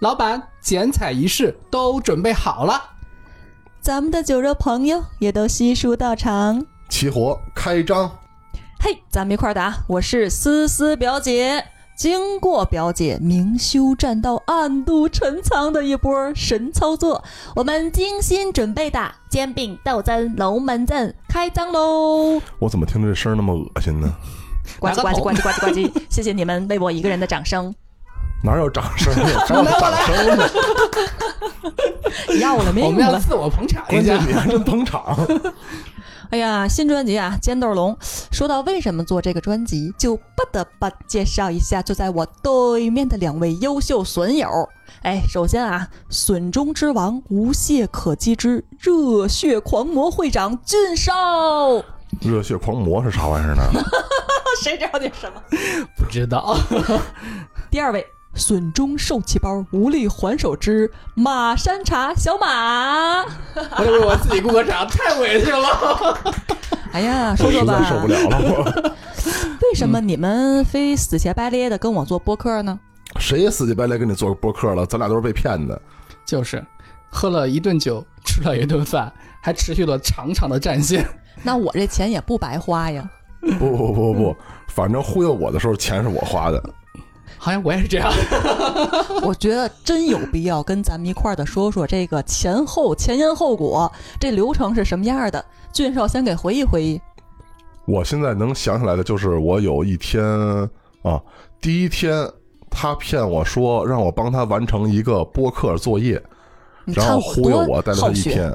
老板，剪彩仪式都准备好了。咱们的酒肉朋友也都悉数到场。齐活开张，嘿，咱们一块儿打！我是思思表姐。经过表姐明修栈道、暗度陈仓的一波神操作，我们精心准备的煎饼豆蒸龙门阵开张喽！我怎么听着这声儿那么恶心呢？呱唧呱唧呱唧呱唧呱唧！谢谢你们为我一个人的掌声。哪有掌声？有掌声呢？要了命我们要了！自我捧场一下。关键你还真捧场。哎呀，新专辑啊，《尖豆龙》。说到为什么做这个专辑，就不得不介绍一下坐在我对面的两位优秀损友。哎，首先啊，损中之王，无懈可击之热血狂魔会长俊少。热血狂魔是啥玩意儿呢？谁知道点什么？不知道，第二位，损中受气包，无力还手之马山茶小马。我得为我自己鼓个掌，太委屈了。哎呀，说说实吧，在受不了了，我 为什么你们非死乞白咧的跟我做播客呢？谁也死乞白咧跟你做个播客了？咱俩都是被骗的。就是喝了一顿酒，吃了一顿饭，还持续了长长的战线。那我这钱也不白花呀。不不不不，反正忽悠我的时候钱是我花的。好像我也是这样。我觉得真有必要跟咱们一块儿的说说这个前后前因后果，这流程是什么样的。俊少先给回忆回忆。我现在能想起来的就是，我有一天啊，第一天他骗我说让我帮他完成一个播客作业，然后忽悠我带了他，一天。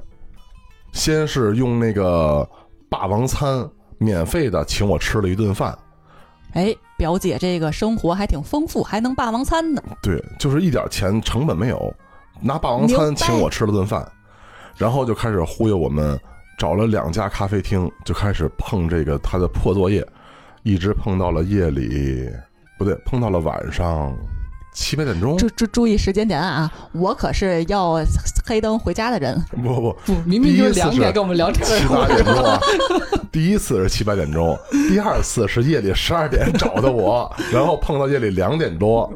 先是用那个霸王餐免费的请我吃了一顿饭，哎，表姐这个生活还挺丰富，还能霸王餐呢。对，就是一点钱成本没有，拿霸王餐请我吃了顿饭，然后就开始忽悠我们，找了两家咖啡厅，就开始碰这个他的破作业，一直碰到了夜里，不对，碰到了晚上七八点钟。注注注意时间点啊！我可是要黑灯回家的人。不不不，明明就是两点跟我们聊天七八点钟啊！第一次是七八点钟，第二次是夜里十二点找的我，然后碰到夜里两点多。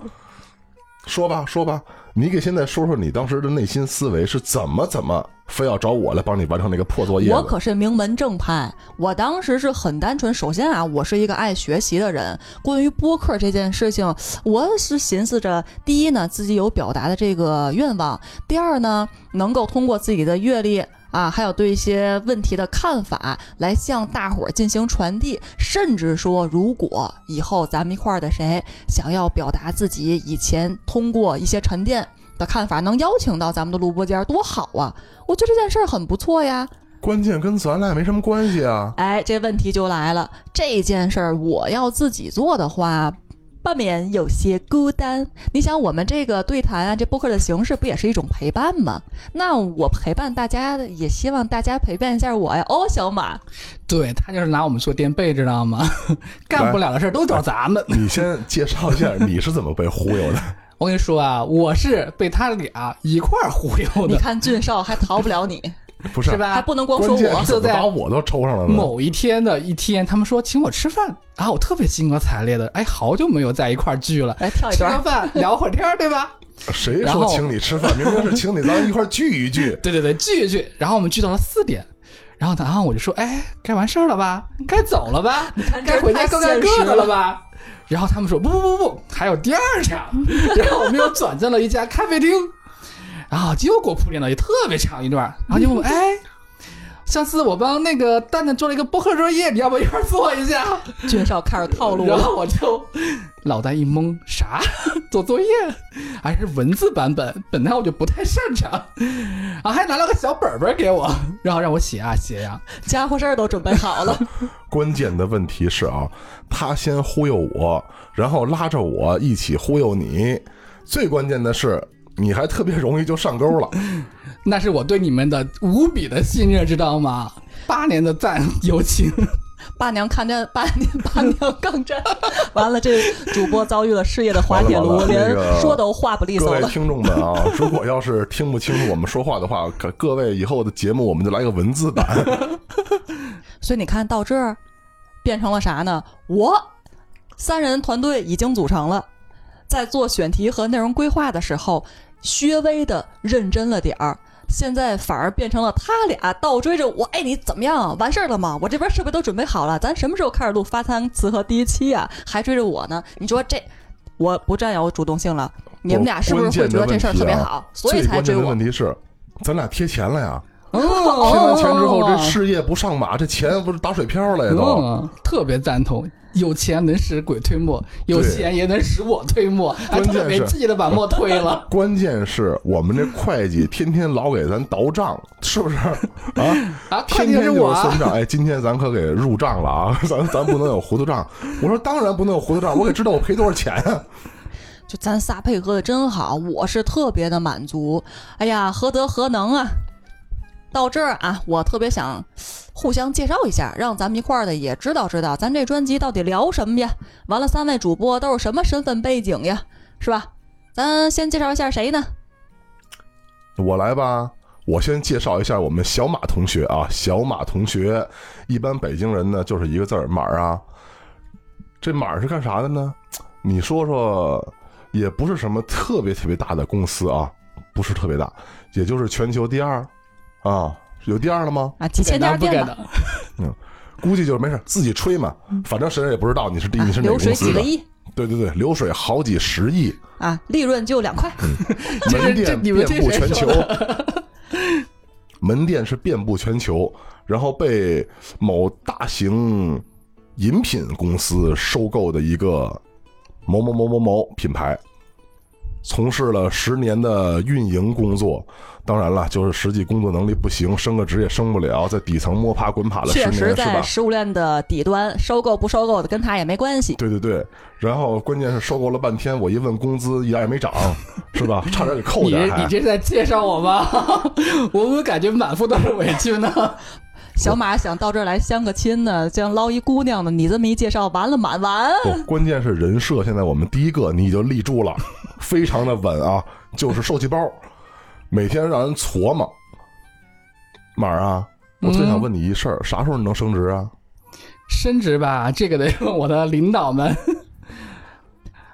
说吧说吧，你给现在说说你当时的内心思维是怎么怎么非要找我来帮你完成那个破作业？我可是名门正派，我当时是很单纯。首先啊，我是一个爱学习的人。关于播客这件事情，我是寻思着，第一呢，自己有表达的这个愿望；第二呢，能够通过自己的阅历啊，还有对一些问题的看法，来向大伙儿进行传递。甚至说，如果以后咱们一块儿的谁想要表达自己以前通过一些沉淀的看法，能邀请到咱们的录播间儿，多好啊！我觉得这件事儿很不错呀。关键跟咱俩没什么关系啊。哎，这问题就来了，这件事儿我要自己做的话，不免有些孤单。你想，我们这个对谈啊，这播客的形式不也是一种陪伴吗？那我陪伴大家，也希望大家陪伴一下我呀。哦，小马，对他就是拿我们做垫背，知道吗？干不了的事儿都找咱们。你先介绍一下你是怎么被忽悠的？我跟你说啊，我是被他俩一块儿忽悠的。你看俊少还逃不了你，不是是吧？还不能光说我关键。怎么就在把我都抽上了？某一天的一天，他们说请我吃饭啊，我特别兴高采烈的，哎，好久没有在一块儿聚了，来跳一段吃个，饭聊会儿天儿，对吧？谁说请你吃饭？明明是请你咱一块儿聚一聚。对对对，聚一聚，然后我们聚到了四点，然后然后我就说，哎，该完事儿了吧，该走了吧，该回家各干各的了吧。然后他们说不不不不，还有第二场，然后我们又转进了一家咖啡厅，然后又给我铺垫了也特别长一段，然后就问我，哎，上次我帮那个蛋蛋做了一个播客作业，你要不要一块儿做一下？介绍开始套路然。后我就脑袋一懵，啥做作业？还是文字版本？本来我就不太擅长，啊，还拿了个小本本给我，然后让我写啊写呀、家伙事儿都准备好了，关键的问题是啊，他先忽悠我，然后拉着我一起忽悠你。最关键的是，你还特别容易就上钩了。那是我对你们的无比的信任，知道吗？八年的赞友情，八娘抗战，八年八娘抗战，完了，这主播遭遇了事业的滑铁卢，连说都话不利索了。各位听众们啊，如果要是听不清楚我们说话的话，可各位以后的节目我们就来个文字版。所以你看到这儿，变成了啥呢？我三人团队已经组成了，在做选题和内容规划的时候，略微的认真了点儿。现在反而变成了他俩倒追着我，哎，你怎么样？完事儿了吗？我这边设备都准备好了，咱什么时候开始录发餐词和第一期啊？还追着我呢？你说这我不占有主动性了，你们俩是不是会觉得这事儿特别好，所以才追我？问题是，咱俩贴钱了呀。哦，贴完钱之后，这事业不上马，这钱不是打水漂了呀都。嗯，特别赞同。有钱能使鬼推磨，有钱也能使我推磨，还特别是记得把磨推了。关键是我们这会计天天老给咱倒账，是不是 啊？啊，天天就是我啊！是算账。哎，今天咱可给入账了啊，咱咱不能有糊涂账。我说当然不能有糊涂账，我得知道我赔多少钱啊。就咱仨配合的真好，我是特别的满足。哎呀，何德何能啊！到这儿啊，我特别想互相介绍一下，让咱们一块儿的也知道知道咱这专辑到底聊什么呀。完了，三位主播都是什么身份背景呀？是吧？咱先介绍一下谁呢？我来吧，我先介绍一下我们小马同学啊，小马同学，一般北京人呢就是一个字儿马啊。这马是干啥的呢？你说说，也不是什么特别特别大的公司啊，不是特别大，也就是全球第二啊，有第二了吗？啊，几千家店吧，嗯，估计就是没事，自己吹嘛，反正谁也不知道你是第你是哪流个公司的。水几个亿对对对，流水好几十亿，啊，利润就两块。这门店遍布全球，门店是遍布全球，然后被某大型饮品公司收购的一个某某某某某品牌，从事了十年的运营工作。当然了，就是实际工作能力不行，升个职也升不了，在底层摸爬滚爬了十年，确实？在食物链的底端，收购不收购的跟他也没关系。对对对，然后关键是收购了半天，我一问工资一点也没涨，是吧？差点给扣你点还。你这是在介绍我吗？我怎么感觉满腹都是委屈呢？小马想到这儿来相个亲呢，想捞一姑娘呢。你这么一介绍，完了满完。不，关键是人设，现在我们第一个你就立住了，非常的稳啊，就是受气包，每天让人琢磨。马儿啊，我最想问你一事儿，啥时候你能升职啊？升职吧，这个得问我的领导们。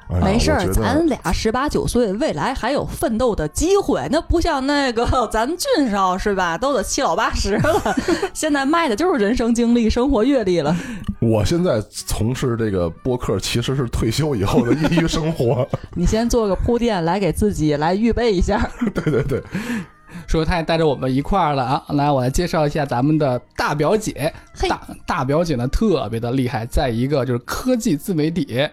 哎没事儿，咱俩十八九岁，未来还有奋斗的机会。那不像那个 咱俊少是吧？都得七老八十了，现在卖的就是人生经历、生活阅历了。我现在从事这个播客，其实是退休以后的业余生活。你先做个铺垫，来给自己来预备一下。对对对，说他也带着我们一块儿了啊！来，我来介绍一下咱们的大表姐。嘿大大表姐呢特别的厉害，在一个就是科技自媒体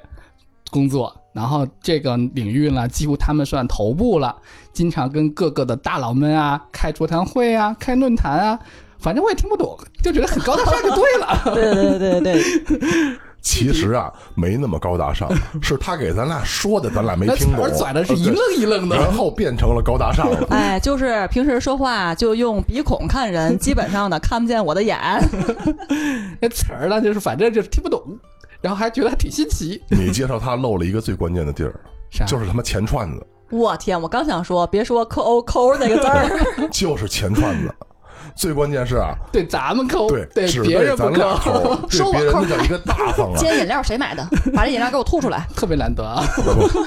工作，然后这个领域呢几乎他们算头部了，经常跟各个的大佬们啊开座谈会啊、开论坛啊，反正我也听不懂，就觉得很高大上就对了。对对对对对，其实啊，没那么高大上，是他给咱俩说的，咱俩没听懂词儿，拽的是一呃愣一愣的。然后变成了高大上了。哎，就是平时说话就用鼻孔看人，基本上呢看不见我的眼。那词儿呢，就是反正就是听不懂，然后还觉得还挺新奇。你介绍他漏了一个最关键的地儿，啥？就是他妈钱串子，我天，我刚想说，别说抠抠那个字儿，就是钱串子。最关键是啊，对咱们抠，对，对别人不抠，抠，对说我别人抠那叫一个大方啊！今天饮料谁买的？把这饮料给我吐出来。特别难得啊。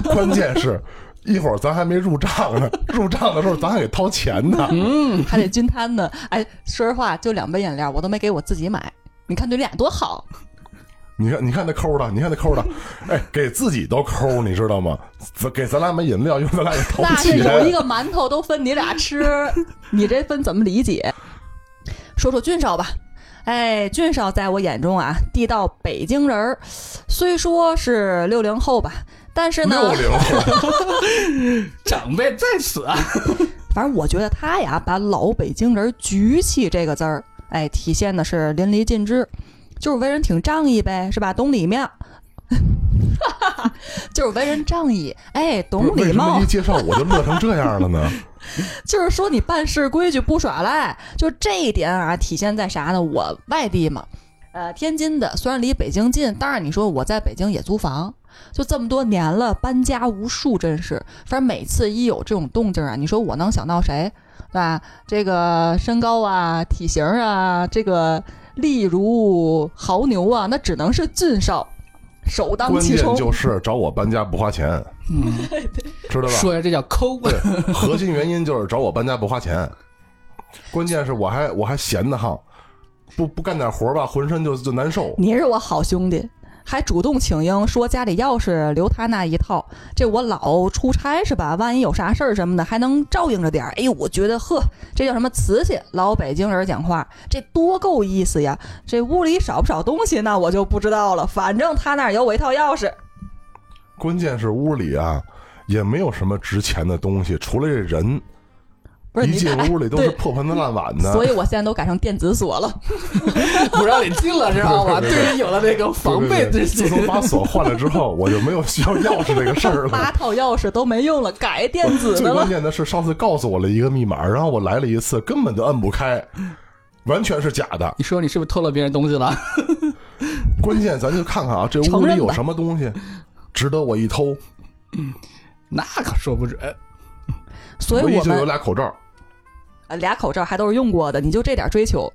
关键是，一会儿咱还没入账呢，入账的时候咱还得掏钱呢。嗯，还得均摊呢。哎，说实话，就两杯饮料，我都没给我自己买。你看对你俩多好，你看，你看他抠的，你看他抠的，哎，给自己都抠，你知道吗？给咱俩买饮料，用咱俩得掏那是。有一个馒头都分你俩吃，你这分怎么理解？说说俊少吧。哎，俊少在我眼中啊，地道北京人儿，虽说是六零后吧，但是呢，六零后，长辈在此啊。反正我觉得他呀，把老北京人举起这个字儿，哎，体现的是淋漓尽致，就是为人挺仗义呗，是吧？懂礼貌，就是为人仗义，哎，懂礼貌为什么一，介绍我就乐成这样了呢？就是说你办事规矩不耍赖，就这一点啊，体现在啥呢？我外地嘛，呃，天津的，虽然离北京近，当然你说我在北京也租房，就这么多年了，搬家无数，真是。反正每次一有这种动静啊，你说我能想到谁，对吧？这个身高啊、体型啊，这个力如豪牛啊，那只能是俊少。首当其冲。键就是找我搬家不花钱，嗯，知道吧？说下，这叫抠。对，核心原因就是找我搬家不花钱，关键是我还我还闲得慌，不不干点活吧，浑身就就难受。你是我好兄弟，还主动请缨说家里钥匙留他那一套。这我老出差是吧？万一有啥事儿什么的，还能照应着点儿。哎呦，我觉得呵，这叫什么瓷器？老北京人讲话，这多够意思呀！这屋里少不少东西，那我就不知道了。反正他那儿有我一套钥匙。关键是屋里啊也没有什么值钱的东西，除了这人，不是你看屋里都是破盆子烂碗的。所以我现在都改成电子锁了。不让你进了，知道吗？对对人有了那个防备自。从把锁换了之后，我就没有需要钥匙这个事儿了 八。套钥匙都没用了，改电子最的了。关键的是，上次告诉我了一个密码，然后我来了一次，根本就摁不开，完全是假的。你说你是不是偷了别人东西了？关键咱就看看啊，这屋里有什么东西值得我一偷？那可说不准。所以我就有俩口罩。呃俩口罩还都是用过的，你就这点追求。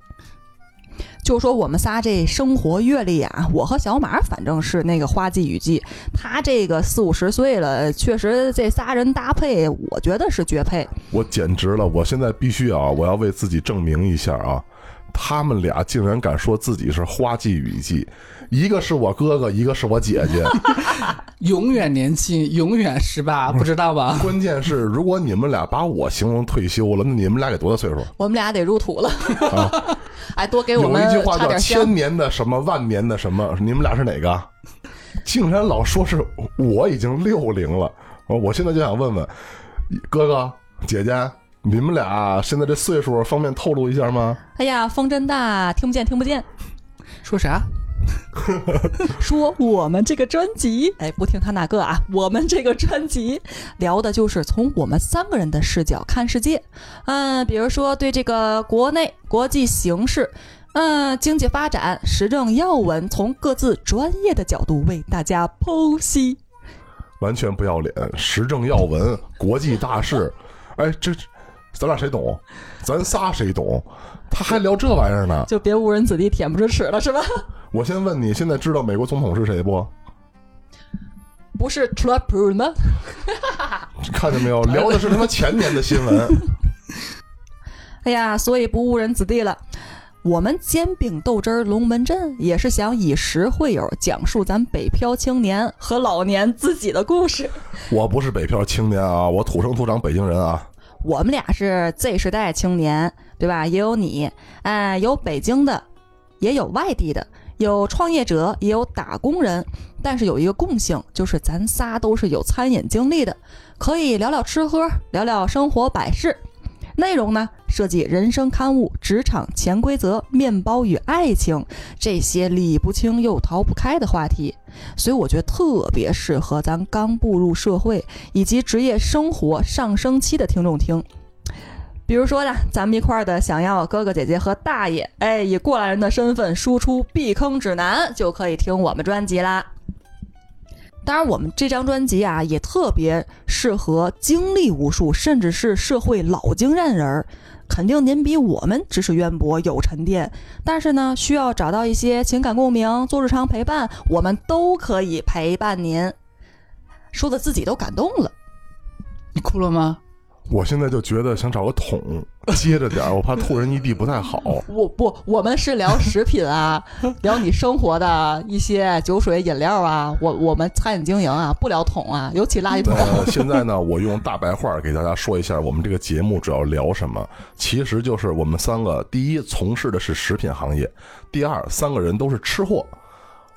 就说我们仨这生活阅历啊，我和小马反正是那个花季雨季，他这个四五十岁了，确实这仨人搭配，我觉得是绝配。我简直了！我现在必须啊，我要为自己证明一下啊！他们俩竟然敢说自己是花季雨季，一个是我哥哥，一个是我姐姐。永远年轻，永远十八，不知道吧？关键是，如果你们俩把我形容退休了，那你们俩得多大岁数？我们俩得入土了，哎，多给我有们一句话叫“插点香千。年的什么，万年的什么”，你们俩是哪个？竟然老说是我已经六零了，我我现在就想问问哥哥姐姐，你们俩现在这岁数方便透露一下吗？哎呀，风真大，听不见，听不见。说啥？说我们这个专辑，哎，不听他那个啊，我们这个专辑聊的就是从我们三个人的视角看世界，嗯，比如说对这个国内国际形势，嗯，经济发展、时政要闻，从各自专业的角度为大家剖析。完全不要脸，时政要闻、国际大事，哎，这咱俩谁懂？咱仨谁懂？他还聊这玩意儿呢？就别误人子弟，恬不知耻了，是吧？我先问你，现在知道美国总统是谁不？不是 Trump 吗？看见没有？聊的是他妈前年的新闻。哎呀，所以不误人子弟了。我们煎饼豆汁儿龙门阵也是想以实会友，讲述咱北漂青年和老年自己的故事。我不是北漂青年啊，我土生土长北京人啊。我们俩是 Z 时代青年，对吧？也有你，哎，有北京的，也有外地的，有创业者，也有打工人。但是有一个共性，就是咱仨都是有餐饮经历的，可以聊聊吃喝，聊聊生活百事。内容呢，涉及人生刊物、职场潜规则、面包与爱情这些理不清又逃不开的话题，所以我觉得特别适合咱刚步入社会以及职业生活上升期的听众听。比如说呢，咱们一块儿的想要哥哥姐姐和大爷，哎，以过来人的身份输出避坑指南，就可以听我们专辑啦。当然，我们这张专辑啊，也特别适合经历无数，甚至是社会老经验人儿。肯定您比我们知识渊博、有沉淀，但是呢，需要找到一些情感共鸣，做日常陪伴，我们都可以陪伴您。说的自己都感动了。你哭了吗？我现在就觉得想找个桶 接着点儿，我怕吐人一地不太好。我不，我们是聊食品啊，聊你生活的一些酒水饮料啊。我我们餐饮经营啊，不聊桶啊，尤其垃圾桶。呃，现在呢，我用大白话给大家说一下，我们这个节目主要聊什么。其实就是我们三个，第一从事的是食品行业，第二三个人都是吃货。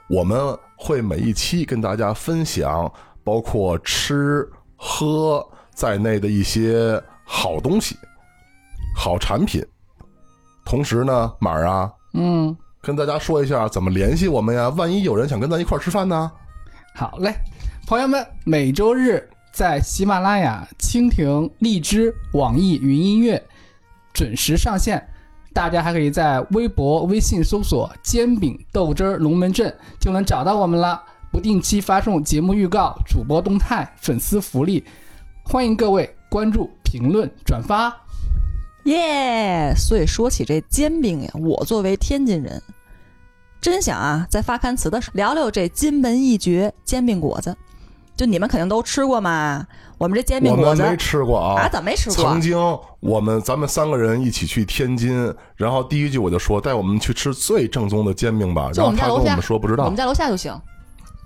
我们会每一期跟大家分享包括吃喝在内的一些好东西、好产品。同时呢，马儿啊，嗯，跟大家说一下怎么联系我们呀？万一有人想跟咱一块儿吃饭呢？好嘞，朋友们，每周日在喜马拉雅、蜻蜓、荔枝、网易云音乐准时上线。大家还可以在微博、微信搜索“煎饼豆汁儿龙门阵”就能找到我们了。不定期发送节目预告、主播动态、粉丝福利，欢迎各位关注、评论、转发。耶所以说起这煎饼呀，我作为天津人，真想啊，在发刊词的时候聊聊这金门一绝煎饼果子。就你们肯定都吃过嘛？我们这煎饼果子我们没吃过啊。啊，怎么没吃过曾？经我们咱们三个人一起去天津，然后第一句我就说带我们去吃最正宗的煎饼吧，就然后他跟我我们家楼下们说不知道我们，家楼下就行。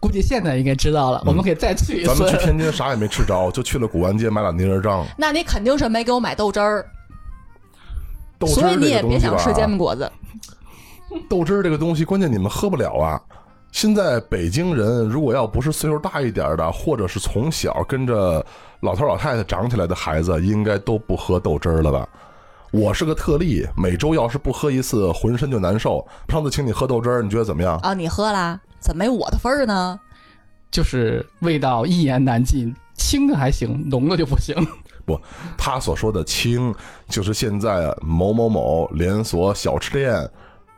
估计现在应该知道了，我们可以再去一次咱们。去天津啥也没吃着，就去了古玩街买俩泥人杖。那你肯定是没给我买豆汁儿，豆汁儿所以你也别想吃煎饼果子。豆汁儿这个东西，关键你们喝不了啊。现在北京人如果要不是岁数大一点的，或者是从小跟着老头老太太长起来的孩子，应该都不喝豆汁儿了吧？我是个特例，每周要是不喝一次，浑身就难受。上次请你喝豆汁儿，你觉得怎么样？啊，你喝啦？怎么没我的份儿呢？就是味道一言难尽，轻的还行，浓的就不行。不，他所说的轻，就是现在某某某连锁小吃店，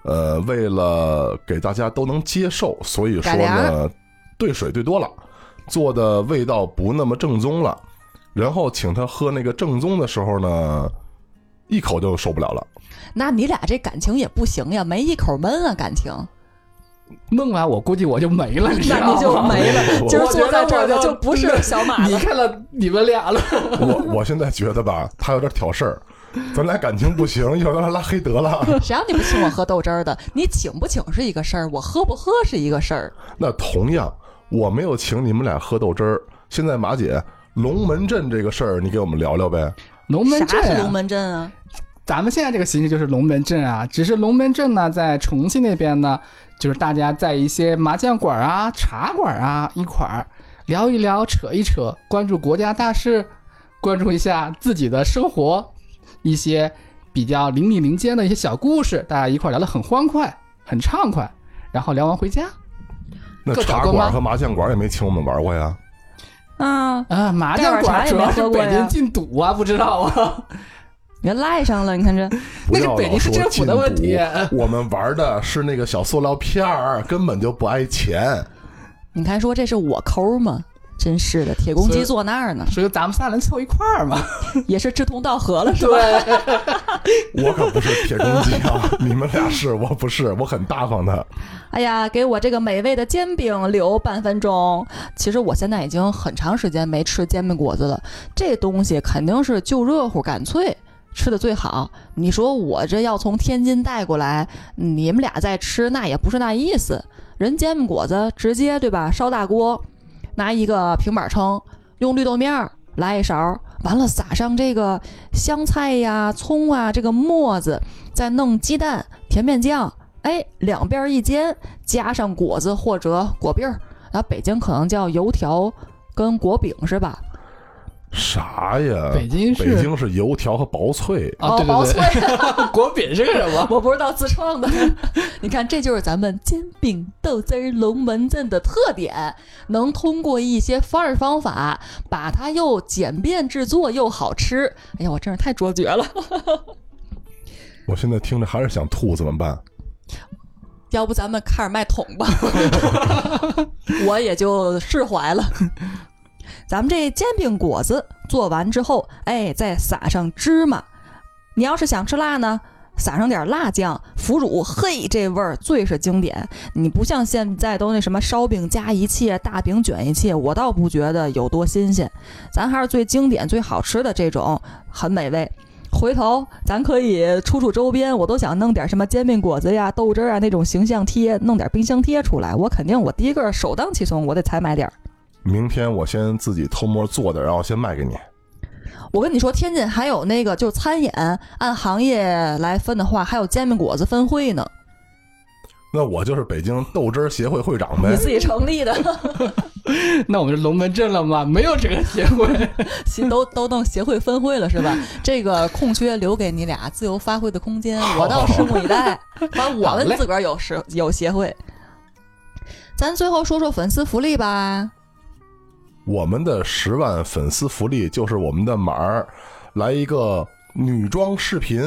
呃，为了给大家都能接受，所以说呢，兑水兑多了，做的味道不那么正宗了。然后请他喝那个正宗的时候呢，一口就受不了了。那你俩这感情也不行呀，没一口闷啊，感情。弄完我估计我就没了，你知道吗？那你就没了。我今儿坐在这儿的就不是小马了。你看了你们俩了，我我现在觉得吧，他有点挑事儿，咱俩感情不行，一会儿咱俩拉黑得了。谁让你不请我喝豆汁儿的？你请不请是一个事儿，我喝不喝是一个事儿。那同样，我没有请你们俩喝豆汁儿。现在马姐，龙门阵这个事儿，你给我们聊聊呗。龙门阵、啊，啥是龙门阵啊？咱们现在这个形式就是龙门阵啊，只是龙门阵呢，在重庆那边呢，就是大家在一些麻将馆啊、茶馆啊一块儿聊一聊、扯一扯，关注国家大事，关注一下自己的生活，一些比较邻里邻间的一些小故事，大家一块儿聊得很欢快、很畅快，然后聊完回家那茶馆和麻将馆也没请我们玩过呀。啊，啊。麻将馆主要是北京禁赌啊，不知道啊。你赖上了，你看这。不要那是北京市老说政府的问题我们玩的是那个小塑料片儿，根本就不挨钱。你看说这是我抠吗？真是的，铁公鸡坐那儿呢，所以咱们仨人凑一块儿嘛。也是志同道合了，是吧？对，我可不是铁公鸡啊，你们俩是，我不是，我很大方的。哎呀，给我这个美味的煎饼留半分钟。其实我现在已经很长时间没吃煎饼果子了，这东西肯定是就热乎干脆。吃的最好，你说我这要从天津带过来，你们俩再吃，那也不是那意思。人煎饼果子直接对吧？烧大锅，拿一个平板撑，用绿豆面儿来一勺，完了撒上这个香菜呀、葱啊，这个沫子，再弄鸡蛋、甜面酱，哎，两边一煎，加上果子或者果篦儿，然后北京可能叫油条跟果饼是吧？啥呀？北京是北京是油条和薄脆。啊，对哦薄对对，果饼是个什么？我不知道自创的。你看，这就是咱们煎饼豆汁儿龙门阵的特点，能通过一些方式方法，把它又简便制作又好吃。哎呀，我真是太卓绝了！我现在听着还是想吐，怎么办？要不咱们开始卖桶吧，我也就释怀了。咱们这煎饼果子做完之后，哎，再撒上芝麻。你要是想吃辣呢，撒上点辣酱、腐乳，嘿，这味儿最是经典。你不像现在都那什么烧饼加一切，大饼卷一切，我倒不觉得有多新鲜。咱还是最经典、最好吃的这种，很美味。回头咱可以出出周边，我都想弄点什么煎饼果子呀、豆汁儿啊那种形象贴，弄点冰箱贴出来。我肯定我第一个首当其冲，我得采买点儿。明天我先自己偷摸做的，然后先卖给你。我跟你说，天津还有那个就餐饮按行业来分的话，还有煎饼果子分会呢，那我就是北京豆汁儿协会会长呗。你自己成立的，那我们是龙门阵了吗？没有这个协会。都都弄协会分会了是吧？这个空缺留给你俩自由发挥的空间，我倒拭目以待。反正我们自个儿有时有协会。咱最后说说粉丝福利吧。我们的十万粉丝福利就是我们的马儿来一个女装视频，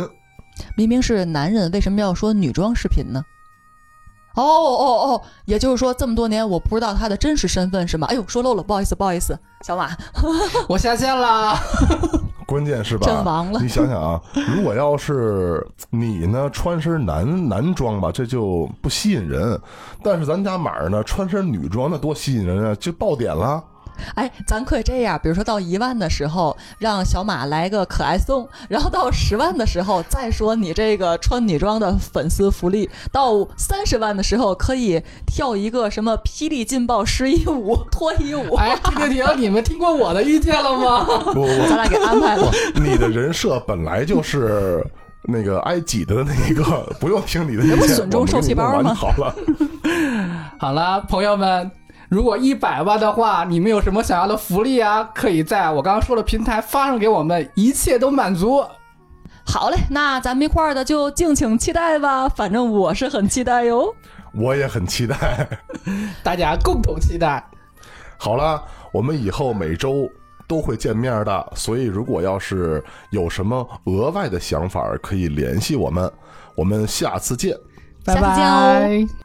明明是男人，为什么要说女装视频呢？哦哦哦，也就是说这么多年我不知道他的真实身份是吗？哎呦，说漏了，不好意思，不好意思，小马。我下线了。关键是吧？阵亡了你想想啊，如果要是你呢穿身男男装吧，这就不吸引人；但是咱家马儿呢穿身女装，那多吸引人啊，就爆点了。哎，咱可以这样，比如说到一万的时候，让小马来个可爱送，然后到十万的时候再说你这个穿女装的粉丝福利，到三十万的时候可以跳一个什么霹雳劲爆十一舞、脱衣舞，哎，停停停！你们听过我的意见了吗？不 不不，咱俩给安排了。你的人设本来就是那个挨挤的那一个，不用听你的意见，不损中受气包好了。好了，朋友们，如果一百万的话，你们有什么想要的福利啊？可以在我刚刚说的平台发送给我们，一切都满足。好嘞，那咱们一块儿的就敬请期待吧，反正我是很期待哟。我也很期待。大家共同期待。好了，我们以后每周都会见面的，所以如果要是有什么额外的想法，可以联系我们。我们下次见。下次见哦拜拜